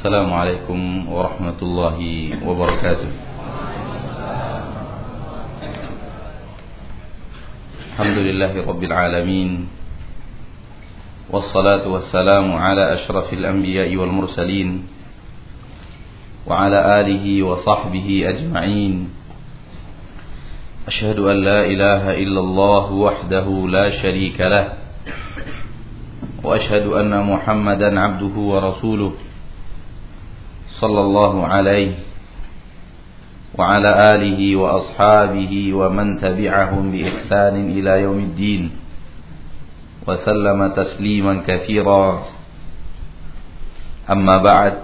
السلام عليكم ورحمة الله وبركاته. الحمد لله رب العالمين والصلاة والسلام على أشرف الأنبياء والمرسلين وعلى آله وصحبه أجمعين. أشهد أن لا إله إلا الله وحده لا شريك له وأشهد أن محمدا عبده ورسوله. صلى الله عليه وعلى آله وأصحابه ومن تبعهم بإحسان إلى يوم الدين وسلم تسليما كثيرا. أما بعد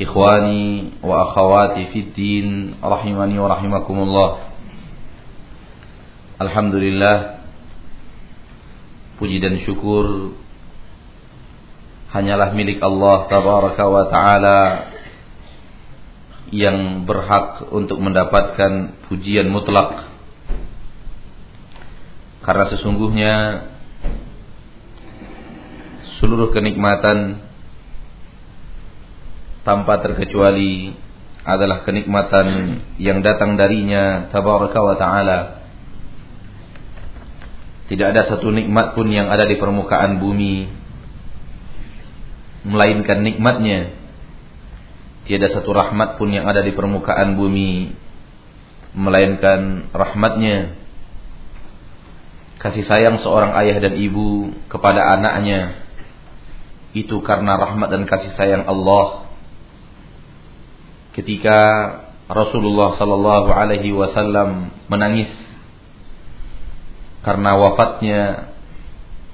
إخواني وأخواتي في الدين رحمني ورحمكم الله. الحمد لله puji dan syukur hanyalah milik Allah tabaraka wa taala yang berhak untuk mendapatkan pujian mutlak. Karena sesungguhnya seluruh kenikmatan tanpa terkecuali adalah kenikmatan yang datang darinya tabaraka wa taala. Tidak ada satu nikmat pun yang ada di permukaan bumi melainkan nikmatnya. Tiada satu rahmat pun yang ada di permukaan bumi melainkan rahmatnya. Kasih sayang seorang ayah dan ibu kepada anaknya itu karena rahmat dan kasih sayang Allah. Ketika Rasulullah sallallahu alaihi wasallam menangis karena wafatnya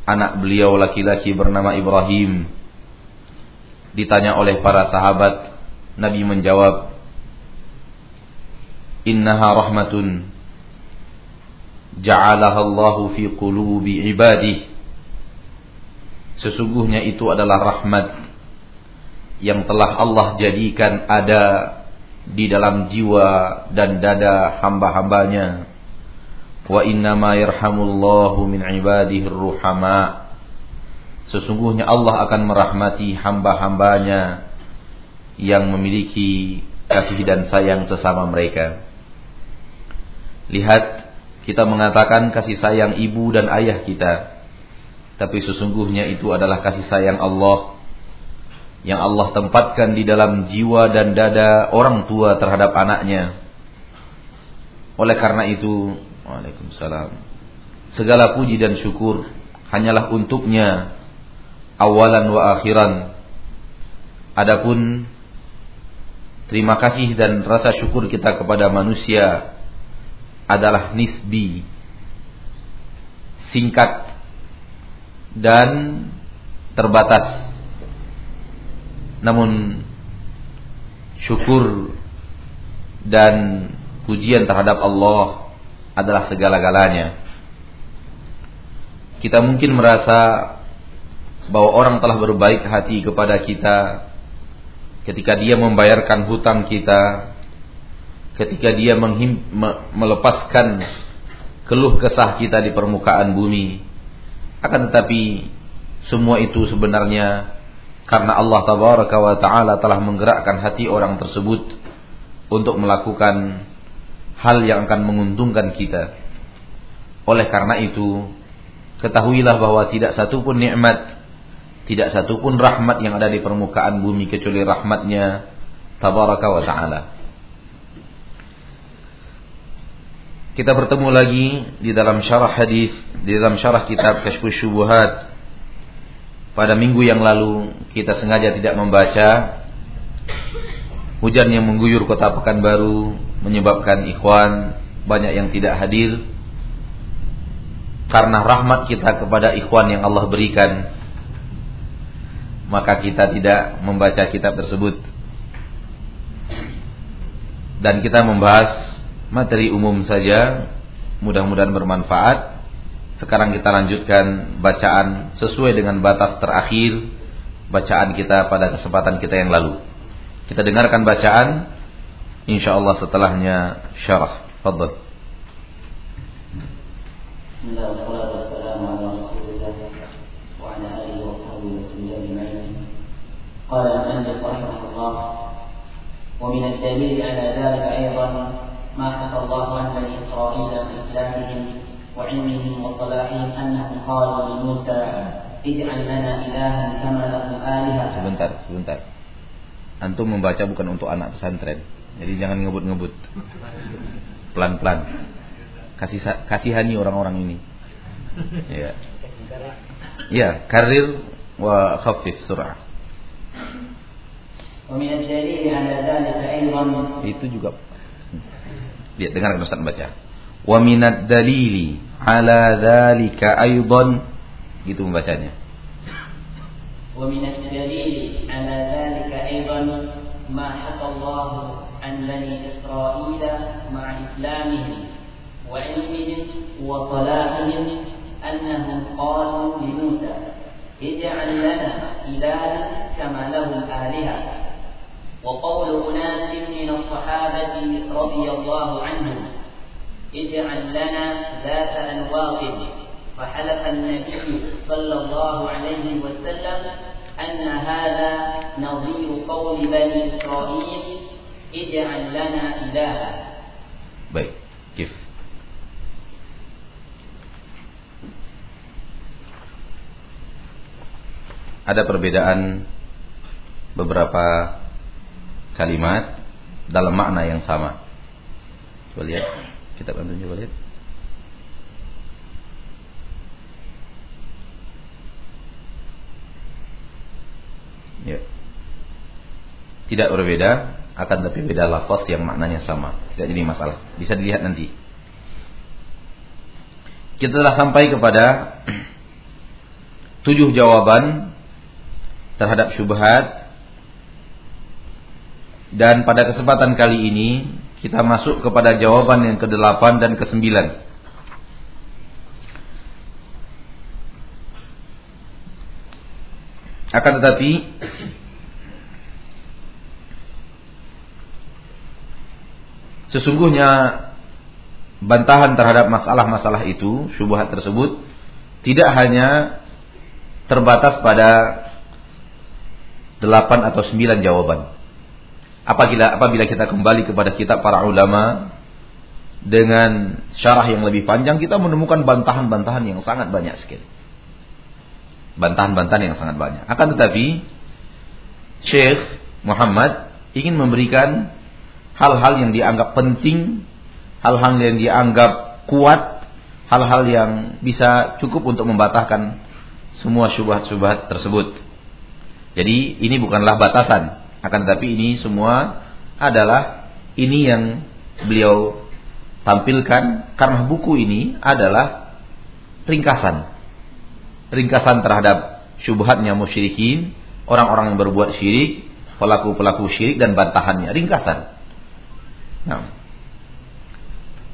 anak beliau laki-laki bernama Ibrahim Ditanya oleh para sahabat, Nabi menjawab, Innaha rahmatun ja'alaha Allahu fi qulubi ibadih. Sesungguhnya itu adalah rahmat yang telah Allah jadikan ada di dalam jiwa dan dada hamba-hambanya. Wa innama yarhamullahu min ibadihi ruhama. Sesungguhnya Allah akan merahmati hamba-hambanya yang memiliki kasih dan sayang sesama mereka. Lihat, kita mengatakan kasih sayang ibu dan ayah kita. Tapi sesungguhnya itu adalah kasih sayang Allah yang Allah tempatkan di dalam jiwa dan dada orang tua terhadap anaknya. Oleh karena itu, Waalaikumsalam. Segala puji dan syukur hanyalah untuknya awalan wa akhiran. Adapun terima kasih dan rasa syukur kita kepada manusia adalah nisbi, singkat dan terbatas. Namun syukur dan pujian terhadap Allah adalah segala-galanya. Kita mungkin merasa bahwa orang telah berbaik hati kepada kita ketika dia membayarkan hutang kita, ketika dia menghim, me, melepaskan keluh kesah kita di permukaan bumi. Akan tetapi semua itu sebenarnya karena Allah tabaraka wa taala telah menggerakkan hati orang tersebut untuk melakukan hal yang akan menguntungkan kita. Oleh karena itu, ketahuilah bahwa tidak satu pun nikmat tidak satupun rahmat yang ada di permukaan bumi kecuali rahmatnya Tabaraka wa ta'ala. Kita bertemu lagi di dalam syarah hadis, di dalam syarah kitab Kashfus Syubuhat. Pada minggu yang lalu kita sengaja tidak membaca hujan yang mengguyur kota Pekanbaru menyebabkan ikhwan banyak yang tidak hadir karena rahmat kita kepada ikhwan yang Allah berikan maka kita tidak membaca kitab tersebut. Dan kita membahas materi umum saja, mudah-mudahan bermanfaat. Sekarang kita lanjutkan bacaan sesuai dengan batas terakhir bacaan kita pada kesempatan kita yang lalu. Kita dengarkan bacaan insyaallah setelahnya syarah. Fadhil. Bismillahirrahmanirrahim. قال المؤلف رحمه الله ومن الدليل على ذلك أيضا ما حكى الله عن بني إسرائيل من إسلامهم وعلمهم وصلاحهم أنهم قالوا لموسى اجعل لنا إلها كما لهم آلهة Sebentar, sebentar. Antum membaca bukan untuk anak pesantren. Jadi jangan ngebut-ngebut. Pelan-pelan. Kasih kasihani orang-orang ini. Ya. Ya, karir wa khafif surah. Itu juga. Lihat dengar Ustaz baca. Wa minad dalili ala dzalika aidan gitu membacanya. Wa minad dalili ala dzalika aidan ma haka Allah an bani Israil ma'a islamihim wa ilmihim wa salahihim annahum qalu li Musa اجعل لنا إلها كما لهم آلهة. وقول أناس من الصحابة رضي الله عنهم اجعل لنا ذات أنواط فحلف النبي صلى الله عليه وسلم أن هذا نظير قول بني إسرائيل اجعل لنا إلها. Baik, Ada perbedaan beberapa kalimat dalam makna yang sama. Coba lihat, kita bantu coba lihat. Ya. Tidak berbeda, akan tapi beda lafaz yang maknanya sama. Tidak jadi masalah. Bisa dilihat nanti. Kita telah sampai kepada tujuh jawaban terhadap syubhat dan pada kesempatan kali ini kita masuk kepada jawaban yang ke-8 dan ke-9. Akan tetapi sesungguhnya bantahan terhadap masalah-masalah itu, syubhat tersebut tidak hanya terbatas pada delapan atau sembilan jawaban. Apabila apabila kita kembali kepada kitab para ulama dengan syarah yang lebih panjang kita menemukan bantahan-bantahan yang sangat banyak sekali. Bantahan-bantahan yang sangat banyak. Akan tetapi Syekh Muhammad ingin memberikan hal-hal yang dianggap penting, hal-hal yang dianggap kuat, hal-hal yang bisa cukup untuk membatahkan semua syubhat-syubhat tersebut. Jadi ini bukanlah batasan, akan tetapi ini semua adalah ini yang beliau tampilkan karena buku ini adalah ringkasan. Ringkasan terhadap syubhatnya musyrikin, orang-orang yang berbuat syirik, pelaku-pelaku syirik dan bantahannya, ringkasan. Nah,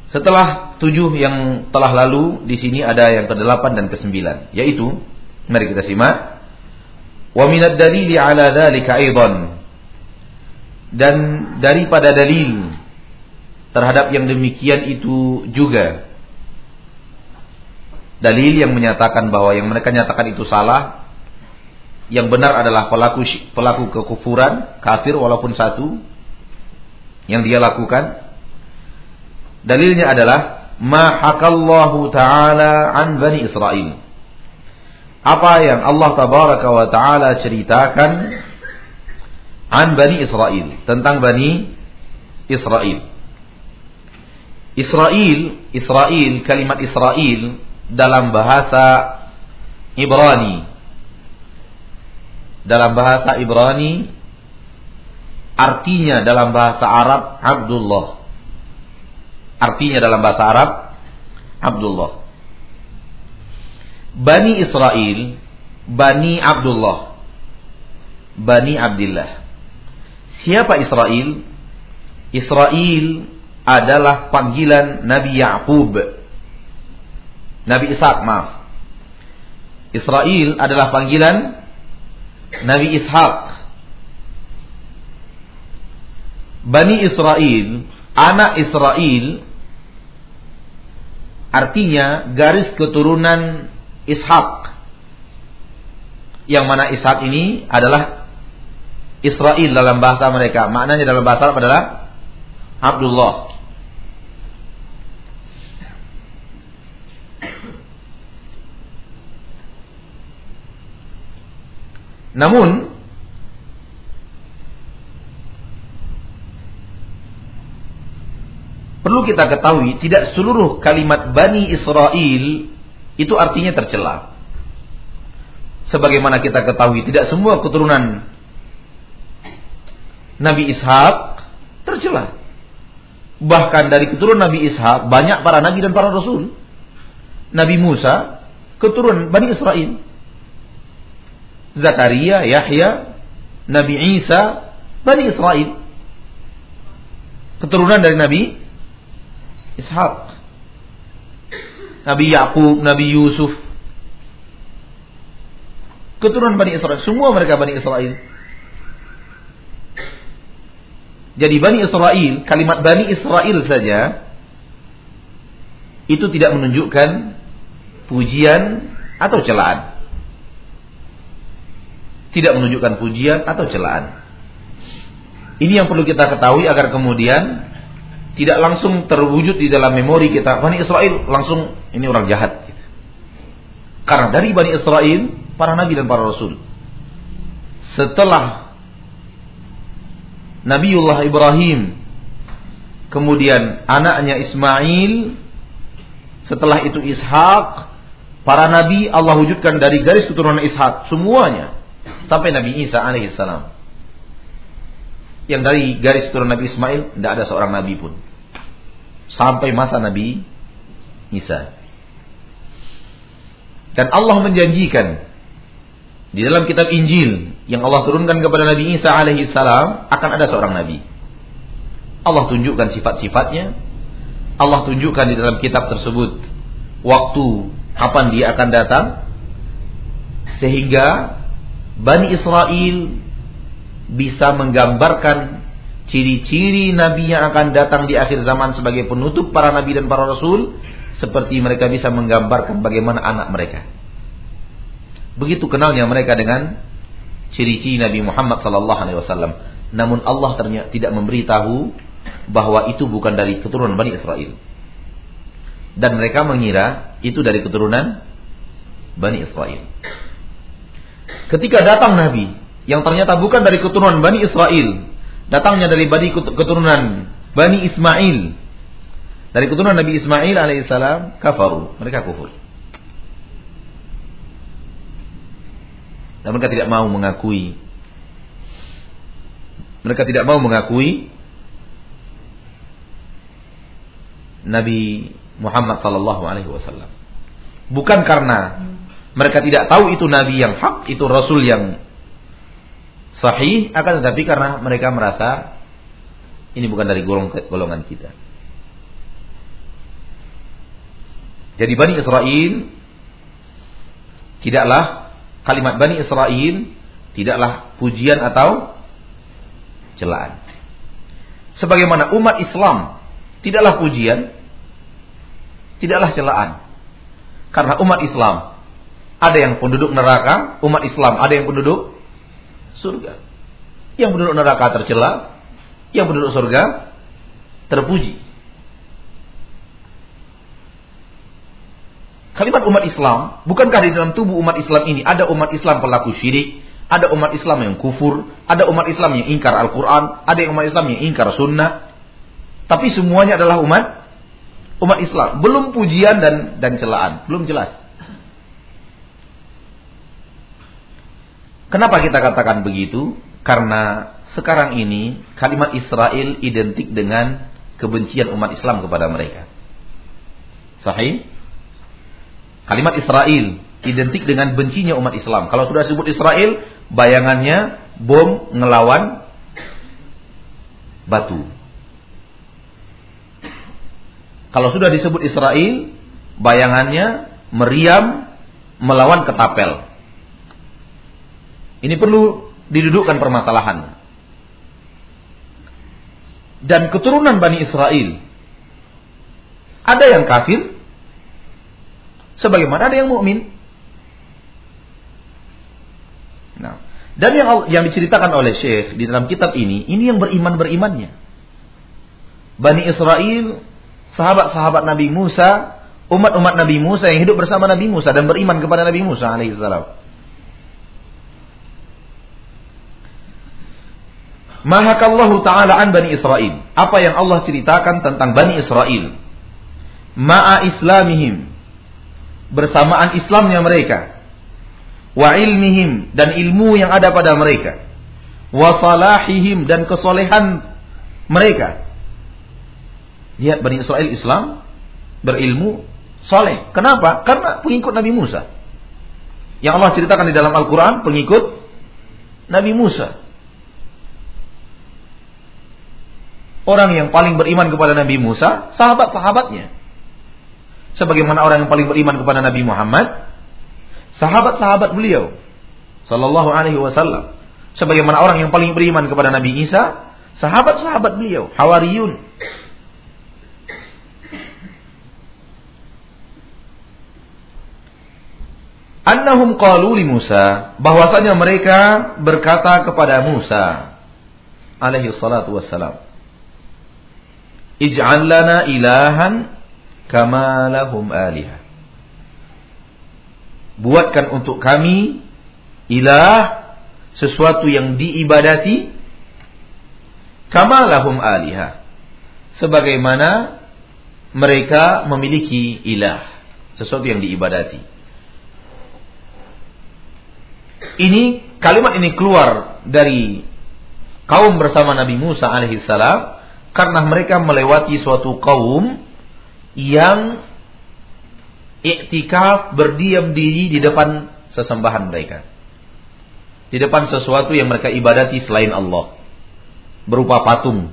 setelah tujuh yang telah lalu, di sini ada yang ke-8 dan ke-9, yaitu mari kita simak Wa minad dalili ala dzalika aidan. Dan daripada dalil terhadap yang demikian itu juga. Dalil yang menyatakan bahwa yang mereka nyatakan itu salah yang benar adalah pelaku pelaku kekufuran kafir walaupun satu yang dia lakukan. Dalilnya adalah ma hakallahu taala an bani Israel apa yang Allah tabaraka wa taala ceritakan an Bani Israel tentang Bani Israel. Israel, Israel, kalimat Israel dalam bahasa Ibrani. Dalam bahasa Ibrani artinya dalam bahasa Arab Abdullah. Artinya dalam bahasa Arab Abdullah. Bani Israel, Bani Abdullah, Bani Abdullah. Siapa Israel? Israel adalah panggilan Nabi Ya'qub. Nabi Ishak, maaf. Israel adalah panggilan Nabi Ishak. Bani Israel, anak Israel artinya garis keturunan Ishak. Yang mana Ishak ini adalah Israel dalam bahasa mereka. Maknanya dalam bahasa Arab adalah Abdullah. Namun perlu kita ketahui tidak seluruh kalimat Bani Israel itu artinya tercela. Sebagaimana kita ketahui tidak semua keturunan Nabi Ishak tercela. Bahkan dari keturunan Nabi Ishak banyak para nabi dan para rasul. Nabi Musa keturunan Bani Israel. Zakaria, Yahya, Nabi Isa, Bani Israel. Keturunan dari Nabi Ishak. Nabi Yakub, Nabi Yusuf. Keturunan Bani Israel, semua mereka Bani Israel. Jadi Bani Israel, kalimat Bani Israel saja itu tidak menunjukkan pujian atau celaan. Tidak menunjukkan pujian atau celaan. Ini yang perlu kita ketahui agar kemudian tidak langsung terwujud di dalam memori kita. Bani Israel langsung ini orang jahat. Karena dari Bani Israel, para nabi dan para rasul. Setelah Nabiullah Ibrahim, kemudian anaknya Ismail, setelah itu Ishak, para nabi Allah wujudkan dari garis keturunan Ishak semuanya sampai Nabi Isa alaihissalam. Yang dari garis keturunan Nabi Ismail tidak ada seorang nabi pun. Sampai masa Nabi Isa. Dan Allah menjanjikan di dalam kitab Injil yang Allah turunkan kepada Nabi Isa alaihi salam akan ada seorang nabi. Allah tunjukkan sifat-sifatnya. Allah tunjukkan di dalam kitab tersebut waktu kapan dia akan datang sehingga Bani Israel bisa menggambarkan ciri-ciri nabi yang akan datang di akhir zaman sebagai penutup para nabi dan para rasul seperti mereka bisa menggambarkan bagaimana anak mereka. Begitu kenalnya mereka dengan ciri-ciri Nabi Muhammad sallallahu alaihi wasallam. Namun Allah ternyata tidak memberitahu bahwa itu bukan dari keturunan Bani Israel. Dan mereka mengira itu dari keturunan Bani Israel. Ketika datang Nabi yang ternyata bukan dari keturunan Bani Israel, datangnya dari Bani keturunan Bani Ismail. Dari keturunan Nabi Ismail alaihissalam kafaru, mereka kufur. Dan mereka tidak mau mengakui. Mereka tidak mau mengakui Nabi Muhammad sallallahu alaihi wasallam. Bukan karena mereka tidak tahu itu nabi yang hak, itu rasul yang sahih, akan tetapi karena mereka merasa ini bukan dari golongan kita. Jadi Bani Israel tidaklah kalimat Bani Israel tidaklah pujian atau celaan. Sebagaimana umat Islam tidaklah pujian, tidaklah celaan. Karena umat Islam ada yang penduduk neraka, umat Islam ada yang penduduk surga. Yang penduduk neraka tercela, yang penduduk surga terpuji. Kalimat umat Islam, bukankah di dalam tubuh umat Islam ini ada umat Islam pelaku syirik, ada umat Islam yang kufur, ada umat Islam yang ingkar Al-Quran, ada umat Islam yang ingkar sunnah. Tapi semuanya adalah umat umat Islam. Belum pujian dan dan celaan, belum jelas. Kenapa kita katakan begitu? Karena sekarang ini kalimat Israel identik dengan kebencian umat Islam kepada mereka. Sahih? Kalimat Israel identik dengan bencinya umat Islam. Kalau sudah disebut Israel, bayangannya bom ngelawan batu. Kalau sudah disebut Israel, bayangannya meriam melawan ketapel. Ini perlu didudukkan permasalahan. Dan keturunan Bani Israel. Ada yang kafir, Sebagaimana ada yang mukmin. Nah, Dan yang yang diceritakan oleh Syekh di dalam kitab ini, ini yang beriman-berimannya. Bani Israel, sahabat-sahabat Nabi Musa, umat-umat Nabi Musa yang hidup bersama Nabi Musa dan beriman kepada Nabi Musa alaihissalam. Mahakallahu ta'ala an Bani Israel. Apa yang Allah ceritakan tentang Bani Israel. Ma'a islamihim. Bersamaan Islamnya mereka wa ilmihim dan ilmu yang ada pada mereka wa salahihim dan kesolehan mereka lihat Bani Israel Islam berilmu soleh kenapa? karena pengikut Nabi Musa yang Allah ceritakan di dalam Al-Quran pengikut Nabi Musa orang yang paling beriman kepada Nabi Musa sahabat-sahabatnya. Sebagaimana orang yang paling beriman kepada Nabi Muhammad sahabat-sahabat beliau sallallahu alaihi wasallam. Sebagaimana orang yang paling beriman kepada Nabi Isa sahabat-sahabat beliau hawariyun. Annahum qalu Musa bahwasanya mereka berkata kepada Musa alaihi salatu wassalam ij'al lana ilahan kama lahum alihah buatkan untuk kami ilah sesuatu yang diibadati kama lahum aliha. Sebagaimana mereka memiliki ilah sesuatu yang diibadati. Ini kalimat ini keluar dari kaum bersama Nabi Musa alaihissalam karena mereka melewati suatu kaum yang iktikaf berdiam diri di depan sesembahan mereka. Di depan sesuatu yang mereka ibadati selain Allah. Berupa patung.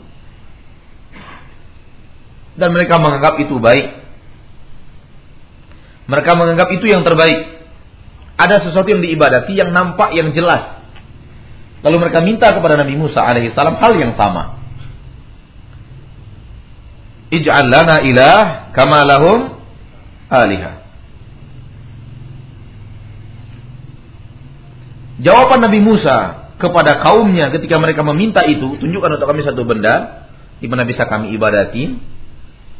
Dan mereka menganggap itu baik. Mereka menganggap itu yang terbaik. Ada sesuatu yang diibadati yang nampak yang jelas. Lalu mereka minta kepada Nabi Musa alaihissalam hal yang sama. Ij'al lana ilah kama lahum alihah. Jawaban Nabi Musa kepada kaumnya ketika mereka meminta itu, tunjukkan untuk kami satu benda di mana bisa kami ibadati,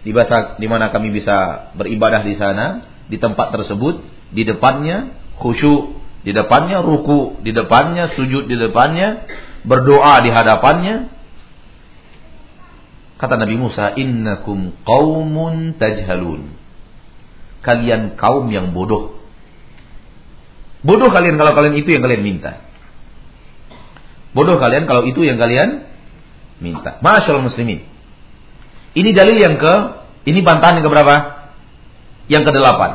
di bahasa di mana kami bisa beribadah di sana, di tempat tersebut, di depannya khusyuk, di depannya ruku, di depannya sujud, di depannya berdoa di hadapannya. Kata Nabi Musa, "Innakum qaumun tajhalun." kalian kaum yang bodoh. Bodoh kalian kalau kalian itu yang kalian minta. Bodoh kalian kalau itu yang kalian minta. Masyaallah muslimin. Ini dalil yang ke, ini bantahan yang ke berapa? Yang ke delapan.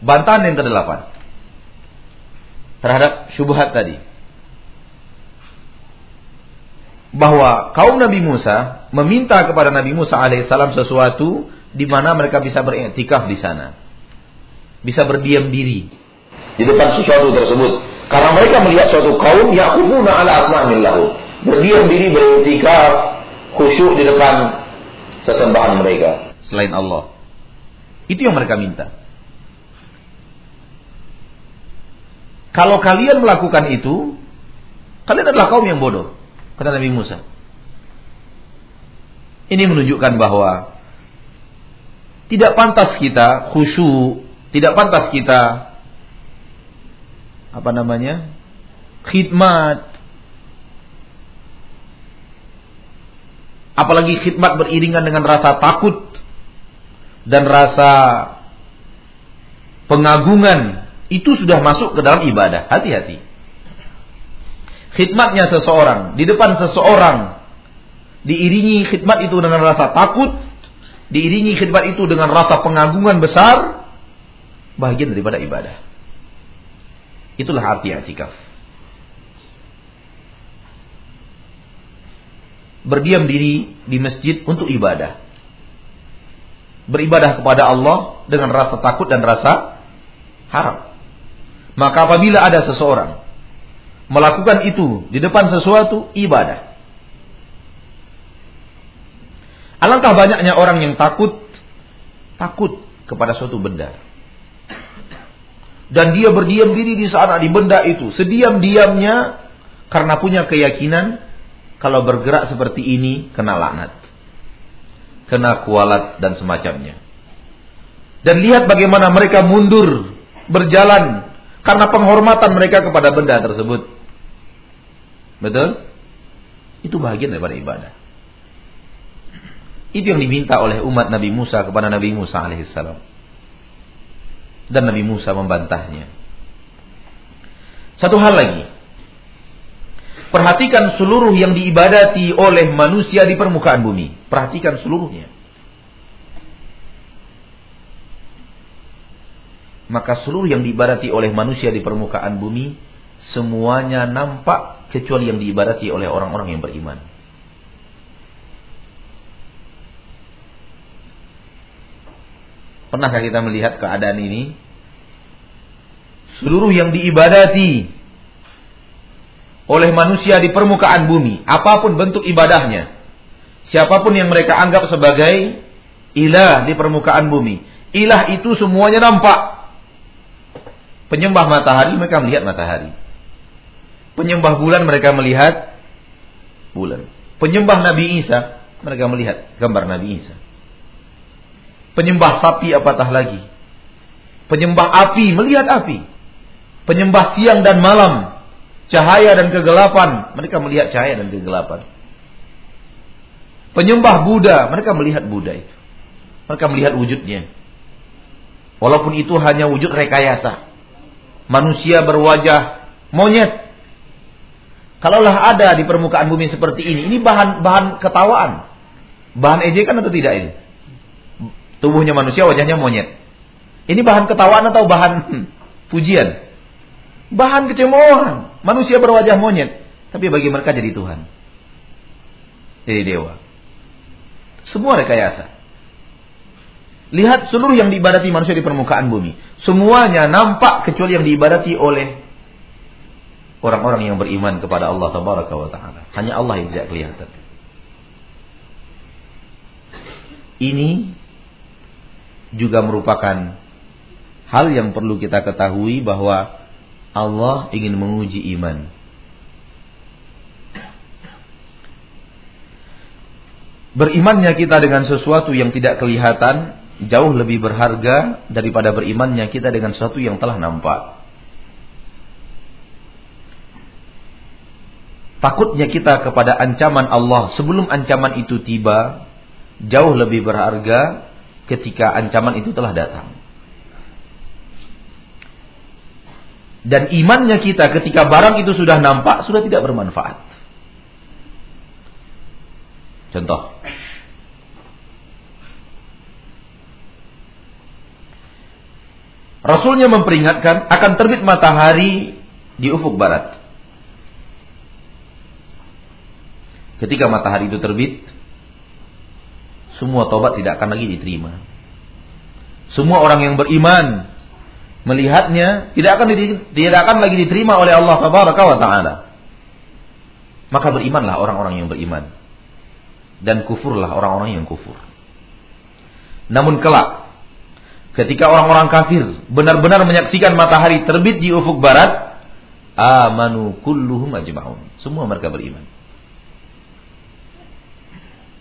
Bantahan yang ke delapan. Terhadap syubhat tadi. Bahwa kaum Nabi Musa meminta kepada Nabi Musa alaihissalam sesuatu di mana mereka bisa beriktikaf di sana bisa berdiam diri di depan sesuatu tersebut. Karena mereka melihat suatu kaum yang yakufuna ala asma'illahu. Berdiam diri berintikaf khusyuk di depan sesembahan mereka selain Allah. Itu yang mereka minta. Kalau kalian melakukan itu, kalian adalah kaum yang bodoh, kata Nabi Musa. Ini menunjukkan bahwa tidak pantas kita khusyuk tidak pantas kita apa namanya? khidmat apalagi khidmat beriringan dengan rasa takut dan rasa pengagungan itu sudah masuk ke dalam ibadah. Hati-hati. Khidmatnya seseorang di depan seseorang diiringi khidmat itu dengan rasa takut, diiringi khidmat itu dengan rasa pengagungan besar, bagian daripada ibadah. Itulah arti i'tikaf. Berdiam diri di masjid untuk ibadah. Beribadah kepada Allah dengan rasa takut dan rasa harap. Maka apabila ada seseorang melakukan itu di depan sesuatu ibadah. Alangkah banyaknya orang yang takut takut kepada suatu benda dan dia berdiam diri di sana di benda itu. Sediam-diamnya Karena punya keyakinan kalau bergerak seperti ini kena laknat. Kena kualat dan semacamnya. Dan lihat bagaimana mereka mundur berjalan karena penghormatan mereka kepada benda tersebut. Betul? Itu bagian daripada ibadah. Itu yang diminta oleh umat Nabi Musa kepada Nabi Musa alaihissalam. Dan Nabi Musa membantahnya. Satu hal lagi. Perhatikan seluruh yang diibadati oleh manusia di permukaan bumi. Perhatikan seluruhnya. Maka seluruh yang diibadati oleh manusia di permukaan bumi semuanya nampak kecuali yang diibadati oleh orang-orang yang beriman. Pernahkah kita melihat keadaan ini? Seluruh yang diibadati oleh manusia di permukaan bumi, apa pun bentuk ibadahnya, siapa pun yang mereka anggap sebagai ilah di permukaan bumi, ilah itu semuanya nampak. Penyembah matahari mereka melihat matahari. Penyembah bulan mereka melihat bulan. Penyembah Nabi Isa mereka melihat gambar Nabi Isa. Penyembah sapi apatah lagi. Penyembah api melihat api. Penyembah siang dan malam. Cahaya dan kegelapan. Mereka melihat cahaya dan kegelapan. Penyembah Buddha. Mereka melihat Buddha itu. Mereka melihat wujudnya. Walaupun itu hanya wujud rekayasa. Manusia berwajah monyet. Kalaulah ada di permukaan bumi seperti ini. Ini bahan bahan ketawaan. Bahan ejekan atau tidak ini? Tubuhnya manusia, wajahnya monyet. Ini bahan ketawaan atau bahan pujian? Bahan kecemoohan. Manusia berwajah monyet. Tapi bagi mereka jadi Tuhan. Jadi dewa. Semua rekayasa. Lihat seluruh yang diibadati manusia di permukaan bumi. Semuanya nampak kecuali yang diibadati oleh orang-orang yang beriman kepada Allah Taala. Hanya Allah yang tidak kelihatan. Ini juga merupakan hal yang perlu kita ketahui bahwa Allah ingin menguji iman. Berimannya kita dengan sesuatu yang tidak kelihatan jauh lebih berharga daripada berimannya kita dengan sesuatu yang telah nampak. Takutnya kita kepada ancaman Allah sebelum ancaman itu tiba jauh lebih berharga ketika ancaman itu telah datang. Dan imannya kita ketika barang itu sudah nampak sudah tidak bermanfaat. Contoh. Rasulnya memperingatkan akan terbit matahari di ufuk barat. Ketika matahari itu terbit, semua tobat tidak akan lagi diterima. Semua orang yang beriman melihatnya tidak akan tidak akan lagi diterima oleh Allah taala. Maka berimanlah orang-orang yang beriman dan kufurlah orang-orang yang kufur. Namun kelak ketika orang-orang kafir benar-benar menyaksikan matahari terbit di ufuk barat, amanu kulluhum ajma'un. Semua mereka beriman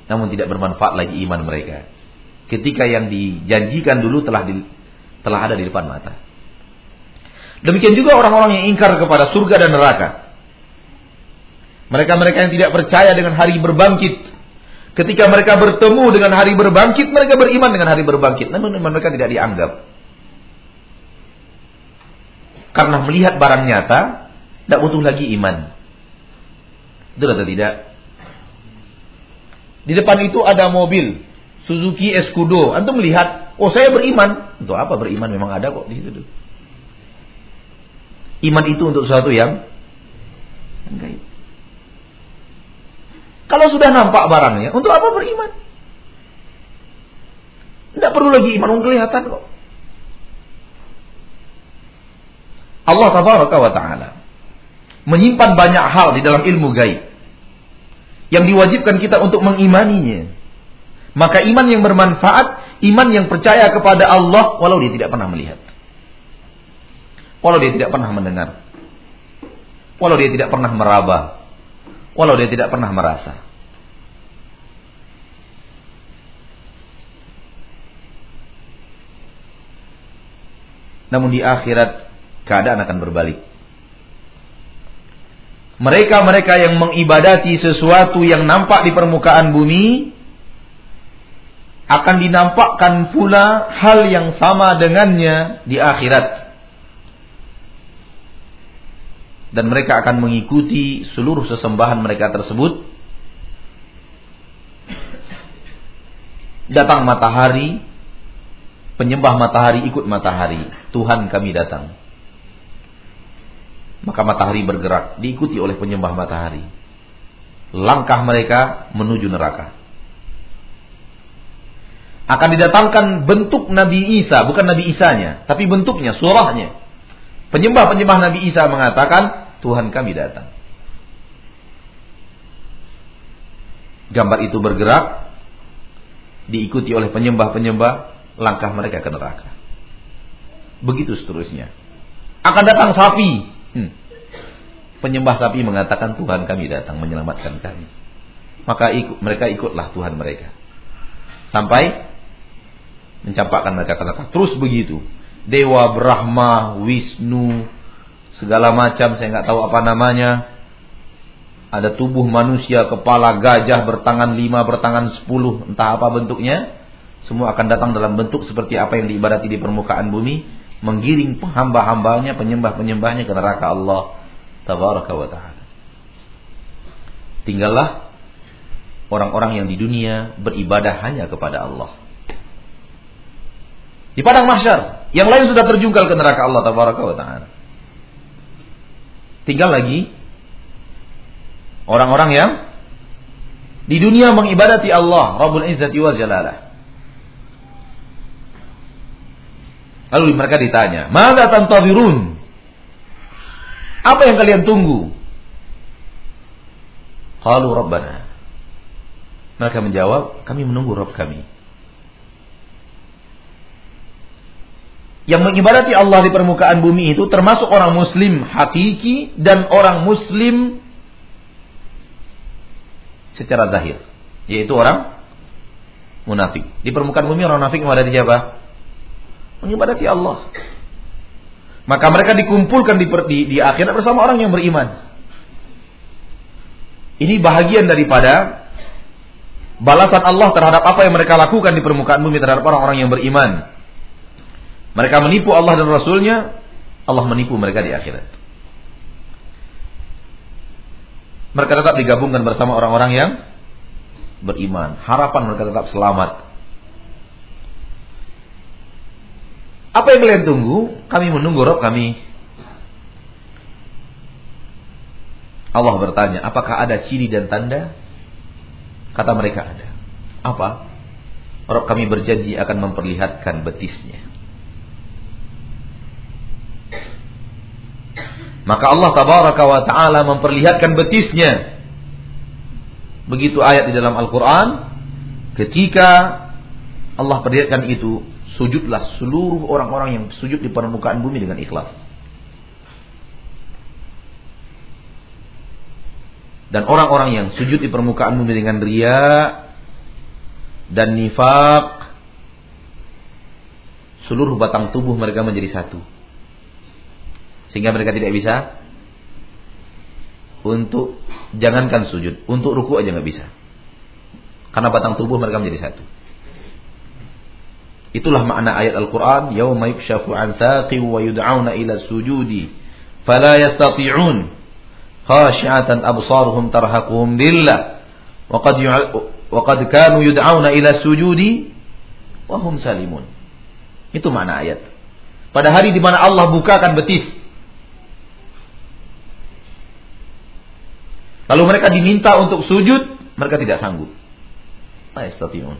namun tidak bermanfaat lagi iman mereka. Ketika yang dijanjikan dulu telah di, telah ada di depan mata. Demikian juga orang-orang yang ingkar kepada surga dan neraka. Mereka-mereka yang tidak percaya dengan hari berbangkit. Ketika mereka bertemu dengan hari berbangkit, mereka beriman dengan hari berbangkit. Namun iman mereka tidak dianggap. Karena melihat barang nyata, tidak butuh lagi iman. Betul atau tidak? Di depan itu ada mobil Suzuki Escudo. Antum melihat, oh saya beriman. Untuk apa beriman? Memang ada kok di situ. Iman itu untuk sesuatu yang enggak. Kalau sudah nampak barangnya, untuk apa beriman? Tidak perlu lagi iman, kelihatan kok. Allah Taala menyimpan banyak hal di dalam ilmu gaib yang diwajibkan kita untuk mengimaninya. Maka iman yang bermanfaat, iman yang percaya kepada Allah walau dia tidak pernah melihat. Walau dia tidak pernah mendengar. Walau dia tidak pernah meraba. Walau dia tidak pernah merasa. Namun di akhirat keadaan akan berbalik. Mereka-mereka yang mengibadati sesuatu yang nampak di permukaan bumi akan dinampakkan pula hal yang sama dengannya di akhirat. Dan mereka akan mengikuti seluruh sesembahan mereka tersebut. Datang matahari, penyembah matahari ikut matahari. Tuhan kami datang. Maka matahari bergerak, diikuti oleh penyembah matahari. Langkah mereka menuju neraka akan didatangkan bentuk Nabi Isa, bukan Nabi Isanya, tapi bentuknya, surahnya. Penyembah-penyembah Nabi Isa mengatakan, Tuhan kami datang. Gambar itu bergerak, diikuti oleh penyembah-penyembah, langkah mereka ke neraka. Begitu seterusnya. Akan datang sapi. Hmm. Penyembah sapi mengatakan Tuhan kami datang menyelamatkan kami. Maka ikut, mereka ikutlah Tuhan mereka. Sampai mencampakkan mereka neraka. Terus begitu. Dewa Brahma, Wisnu, segala macam saya nggak tahu apa namanya. Ada tubuh manusia, kepala gajah bertangan lima, bertangan sepuluh, entah apa bentuknya. Semua akan datang dalam bentuk seperti apa yang diibadati di permukaan bumi. Menggiring hamba-hambanya, penyembah-penyembahnya ke neraka Allah. Tabaraka wa ta'ala. Tinggallah orang-orang yang di dunia beribadah hanya kepada Allah. Di padang mahsyar. Yang lain sudah terjungkal ke neraka Allah tabaraka wa taala. Tinggal lagi orang-orang yang di dunia mengibadati Allah Rabbul Izzati wa Jalalah. Lalu mereka ditanya, "Mada tantazirun?" Apa yang kalian tunggu? Qalu Rabbana. Mereka menjawab, kami menunggu Rabb kami. yang mengibadati Allah di permukaan bumi itu termasuk orang muslim hakiki dan orang muslim secara zahir yaitu orang munafik di permukaan bumi orang munafik mengibadati siapa mengibadati Allah maka mereka dikumpulkan di, di, di akhirat bersama orang yang beriman ini bahagian daripada balasan Allah terhadap apa yang mereka lakukan di permukaan bumi terhadap orang-orang yang beriman mereka menipu Allah dan Rasulnya, Allah menipu mereka di akhirat. Mereka tetap digabungkan bersama orang-orang yang beriman. Harapan mereka tetap selamat. Apa yang kalian tunggu? Kami menunggu Rob kami. Allah bertanya, apakah ada ciri dan tanda? Kata mereka ada. Apa? Rob kami berjanji akan memperlihatkan betisnya. Maka Allah tabaraka wa taala memperlihatkan betisnya. Begitu ayat di dalam Al-Qur'an ketika Allah perlihatkan itu, sujudlah seluruh orang-orang yang sujud di permukaan bumi dengan ikhlas. Dan orang-orang yang sujud di permukaan bumi dengan ria dan nifak seluruh batang tubuh mereka menjadi satu sehingga mereka tidak bisa untuk jangankan sujud, untuk ruku aja nggak bisa. Karena batang tubuh mereka menjadi satu. Itulah makna ayat Al-Qur'an, "Yauma yukshafu 'an saqi wa yud'auna ila sujudi, fala yastati'un." Khashi'atan absaruhum tarhaquhum billah. Wa qad wa qad kanu yud'auna ila sujudi wa hum salimun. Itu makna ayat. Pada hari di mana Allah bukakan betis Lalu mereka diminta untuk sujud, mereka tidak sanggup. Yastati'un.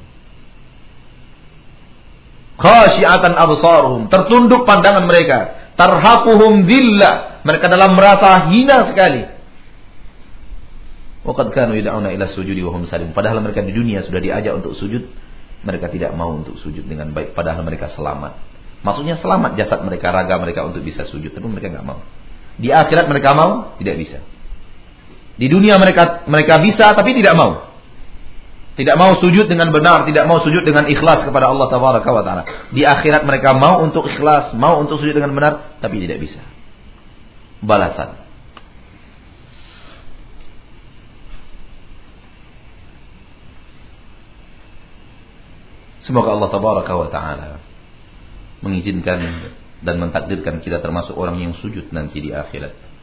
Khasyi'atan absaruhum, tertunduk pandangan mereka. Tarhaquhum dhillah, mereka dalam merasa hina sekali. Waqad kanu yad'una ila sujudi wa hum salim. Padahal mereka di dunia sudah diajak untuk sujud, mereka tidak mau untuk sujud dengan baik padahal mereka selamat. Maksudnya selamat jasad mereka, raga mereka untuk bisa sujud, tapi mereka nggak mau. Di akhirat mereka mau? Tidak bisa. Di dunia mereka mereka bisa tapi tidak mau. Tidak mau sujud dengan benar, tidak mau sujud dengan ikhlas kepada Allah Tabaraka wa taala. Di akhirat mereka mau untuk ikhlas, mau untuk sujud dengan benar, tapi tidak bisa. Balasan. Semoga Allah Tabaraka wa taala mengizinkan dan mentakdirkan kita termasuk orang yang sujud nanti di akhirat.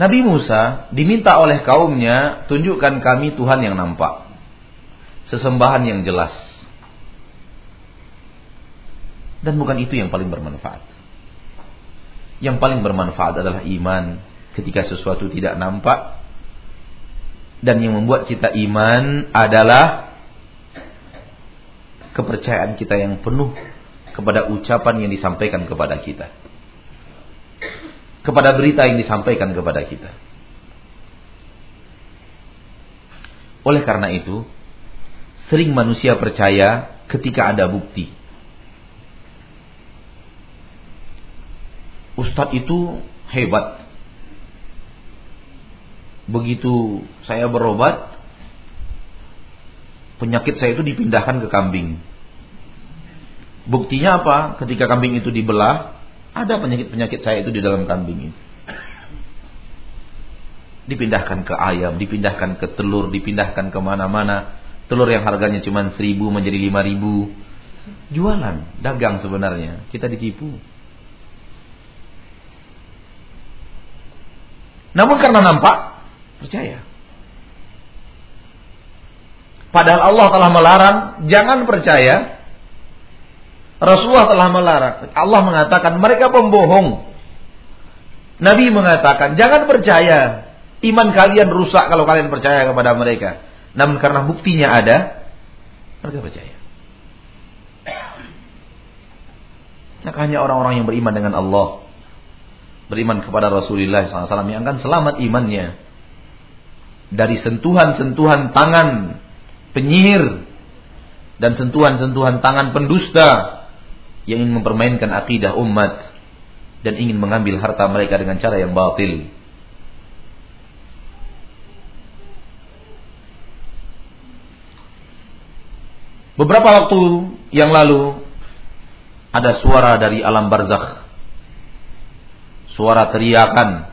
Nabi Musa diminta oleh kaumnya, tunjukkan kami Tuhan yang nampak. Sesembahan yang jelas. Dan bukan itu yang paling bermanfaat. Yang paling bermanfaat adalah iman ketika sesuatu tidak nampak. Dan yang membuat kita iman adalah kepercayaan kita yang penuh kepada ucapan yang disampaikan kepada kita kepada berita yang disampaikan kepada kita. Oleh karena itu, sering manusia percaya ketika ada bukti. Ustadz itu hebat. Begitu saya berobat, penyakit saya itu dipindahkan ke kambing. Buktinya apa? Ketika kambing itu dibelah, ada penyakit-penyakit saya itu di dalam kambing ini. Dipindahkan ke ayam, dipindahkan ke telur, dipindahkan ke mana-mana. Telur yang harganya cuma seribu menjadi lima ribu. Jualan, dagang sebenarnya. Kita ditipu. Namun karena nampak, percaya. Padahal Allah telah melarang, jangan percaya Rasulullah telah melarang. Allah mengatakan mereka pembohong. Nabi mengatakan jangan percaya. Iman kalian rusak kalau kalian percaya kepada mereka. Namun karena buktinya ada, mereka percaya. Maka hanya orang-orang yang beriman dengan Allah. Beriman kepada Rasulullah SAW yang akan selamat imannya. Dari sentuhan-sentuhan tangan penyihir. Dan sentuhan-sentuhan tangan pendusta yang ingin mempermainkan akidah umat dan ingin mengambil harta mereka dengan cara yang batil. Beberapa waktu yang lalu ada suara dari alam barzakh. Suara teriakan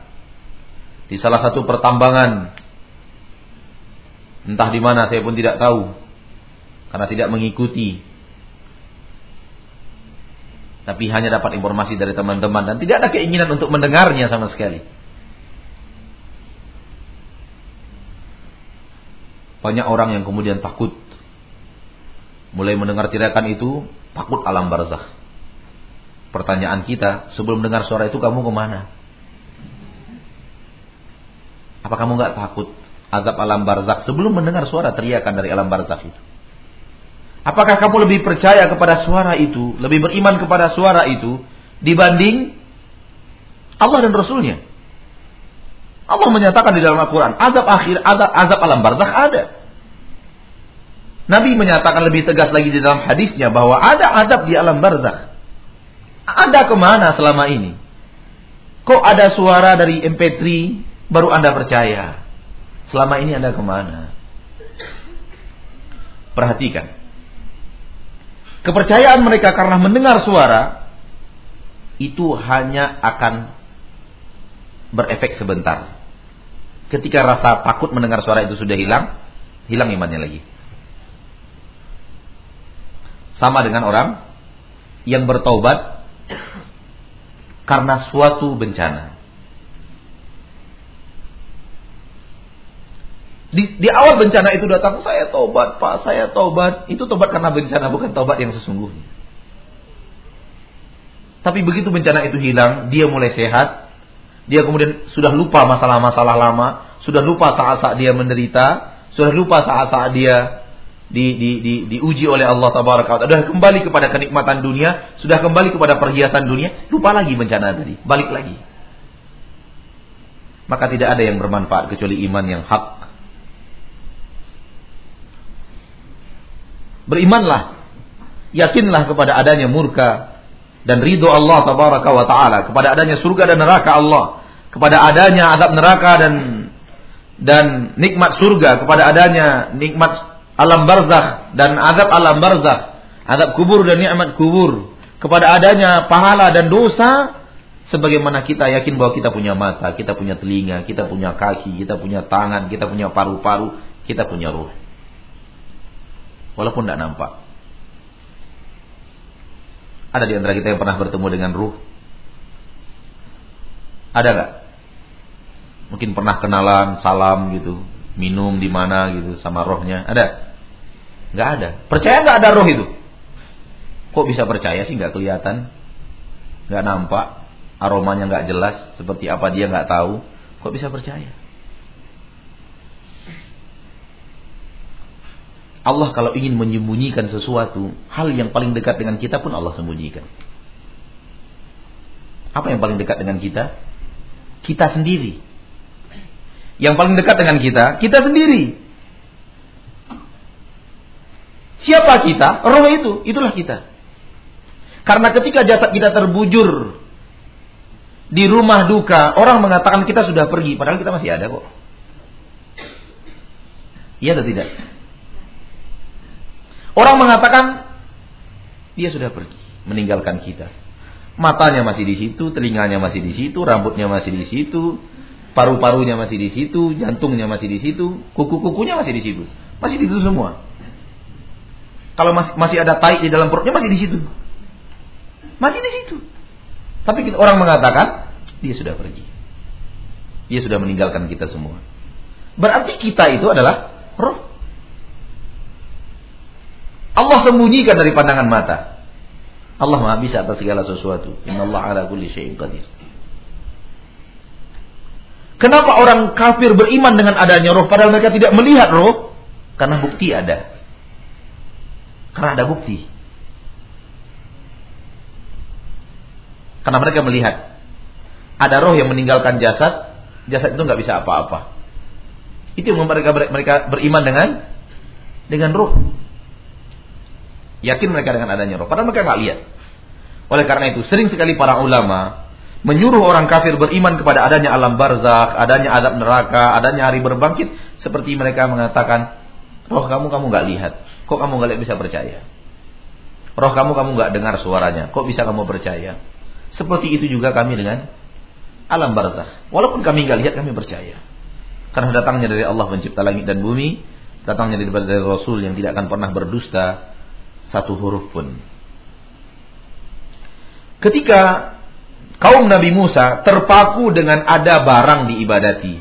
di salah satu pertambangan. Entah di mana saya pun tidak tahu karena tidak mengikuti tapi hanya dapat informasi dari teman-teman dan tidak ada keinginan untuk mendengarnya sama sekali. Banyak orang yang kemudian takut mulai mendengar teriakan itu takut alam barzakh. Pertanyaan kita sebelum dengar suara itu kamu ke mana? Apa kamu nggak takut azab alam barzakh sebelum mendengar suara teriakan dari alam barzakh itu? Apakah kamu lebih percaya kepada suara itu, lebih beriman kepada suara itu dibanding Allah dan Rasulnya? Allah menyatakan di dalam Al-Quran, azab akhir, azab, azab alam barzakh ada. Nabi menyatakan lebih tegas lagi di dalam hadisnya bahwa ada azab di alam barzakh. Ada ke mana selama ini? Kok ada suara dari MP3 baru Anda percaya? Selama ini Anda ke mana? Perhatikan. Kepercayaan mereka karena mendengar suara itu hanya akan berefek sebentar. Ketika rasa takut mendengar suara itu sudah hilang, hilang imannya lagi. Sama dengan orang yang bertobat karena suatu bencana. Di, di awal bencana itu datang, saya tobat, Pak, saya tobat. Itu tobat karena bencana, bukan tobat yang sesungguhnya. Tapi begitu bencana itu hilang, dia mulai sehat. Dia kemudian sudah lupa masalah-masalah lama, sudah lupa saat-saat dia menderita, sudah lupa saat-saat dia di, di, di, diuji oleh Allah Tabaraka Sudah kembali kepada kenikmatan dunia, sudah kembali kepada perhiasan dunia, lupa lagi bencana tadi, balik lagi. Maka tidak ada yang bermanfaat kecuali iman yang hak Berimanlah. Yakinlah kepada adanya murka dan ridho Allah tabaraka wa taala, kepada adanya surga dan neraka Allah, kepada adanya adab neraka dan dan nikmat surga, kepada adanya nikmat alam barzakh dan adab alam barzakh, adab kubur dan nikmat kubur, kepada adanya pahala dan dosa sebagaimana kita yakin bahwa kita punya mata, kita punya telinga, kita punya kaki, kita punya tangan, kita punya paru-paru, kita punya ruh. Walaupun tidak nampak. Ada di antara kita yang pernah bertemu dengan ruh? Ada nggak? Mungkin pernah kenalan, salam gitu, minum di mana gitu sama rohnya. Ada? Nggak ada. Percaya nggak ada roh itu? Kok bisa percaya sih nggak kelihatan, nggak nampak, aromanya nggak jelas, seperti apa dia nggak tahu. Kok bisa percaya? Allah kalau ingin menyembunyikan sesuatu, hal yang paling dekat dengan kita pun Allah sembunyikan. Apa yang paling dekat dengan kita? Kita sendiri. Yang paling dekat dengan kita, kita sendiri. Siapa kita? Roh itu, itulah kita. Karena ketika jasad kita terbujur di rumah duka, orang mengatakan kita sudah pergi, padahal kita masih ada kok. Iya atau tidak? Orang mengatakan dia sudah pergi, meninggalkan kita. Matanya masih di situ, telinganya masih di situ, rambutnya masih di situ, paru-parunya masih di situ, jantungnya masih di situ, kuku-kukunya masih di situ. Masih di situ semua. Kalau masih, ada tai di dalam perutnya masih di situ. Masih di situ. Tapi kita, orang mengatakan dia sudah pergi. Dia sudah meninggalkan kita semua. Berarti kita itu adalah roh. Allah sembunyikan dari pandangan mata. Allah Maha bisa atas segala sesuatu. Inna Allah ala kulli syai'in qadir. Kenapa orang kafir beriman dengan adanya roh padahal mereka tidak melihat roh? Karena bukti ada. Karena ada bukti. Karena mereka melihat ada roh yang meninggalkan jasad, jasad itu nggak bisa apa-apa. Itu yang mereka mereka beriman dengan dengan roh. Yakin mereka dengan adanya roh. Padahal mereka nggak lihat. Oleh karena itu, sering sekali para ulama menyuruh orang kafir beriman kepada adanya alam barzakh, adanya adab neraka, adanya hari berbangkit, seperti mereka mengatakan, roh kamu kamu nggak lihat, kok kamu nggak bisa percaya? Roh kamu kamu nggak dengar suaranya, kok bisa kamu percaya? Seperti itu juga kami dengan alam barzakh. Walaupun kami nggak lihat, kami percaya. Karena datangnya dari Allah pencipta langit dan bumi, datangnya dari Rasul yang tidak akan pernah berdusta, satu huruf pun. Ketika kaum Nabi Musa terpaku dengan ada barang diibadati,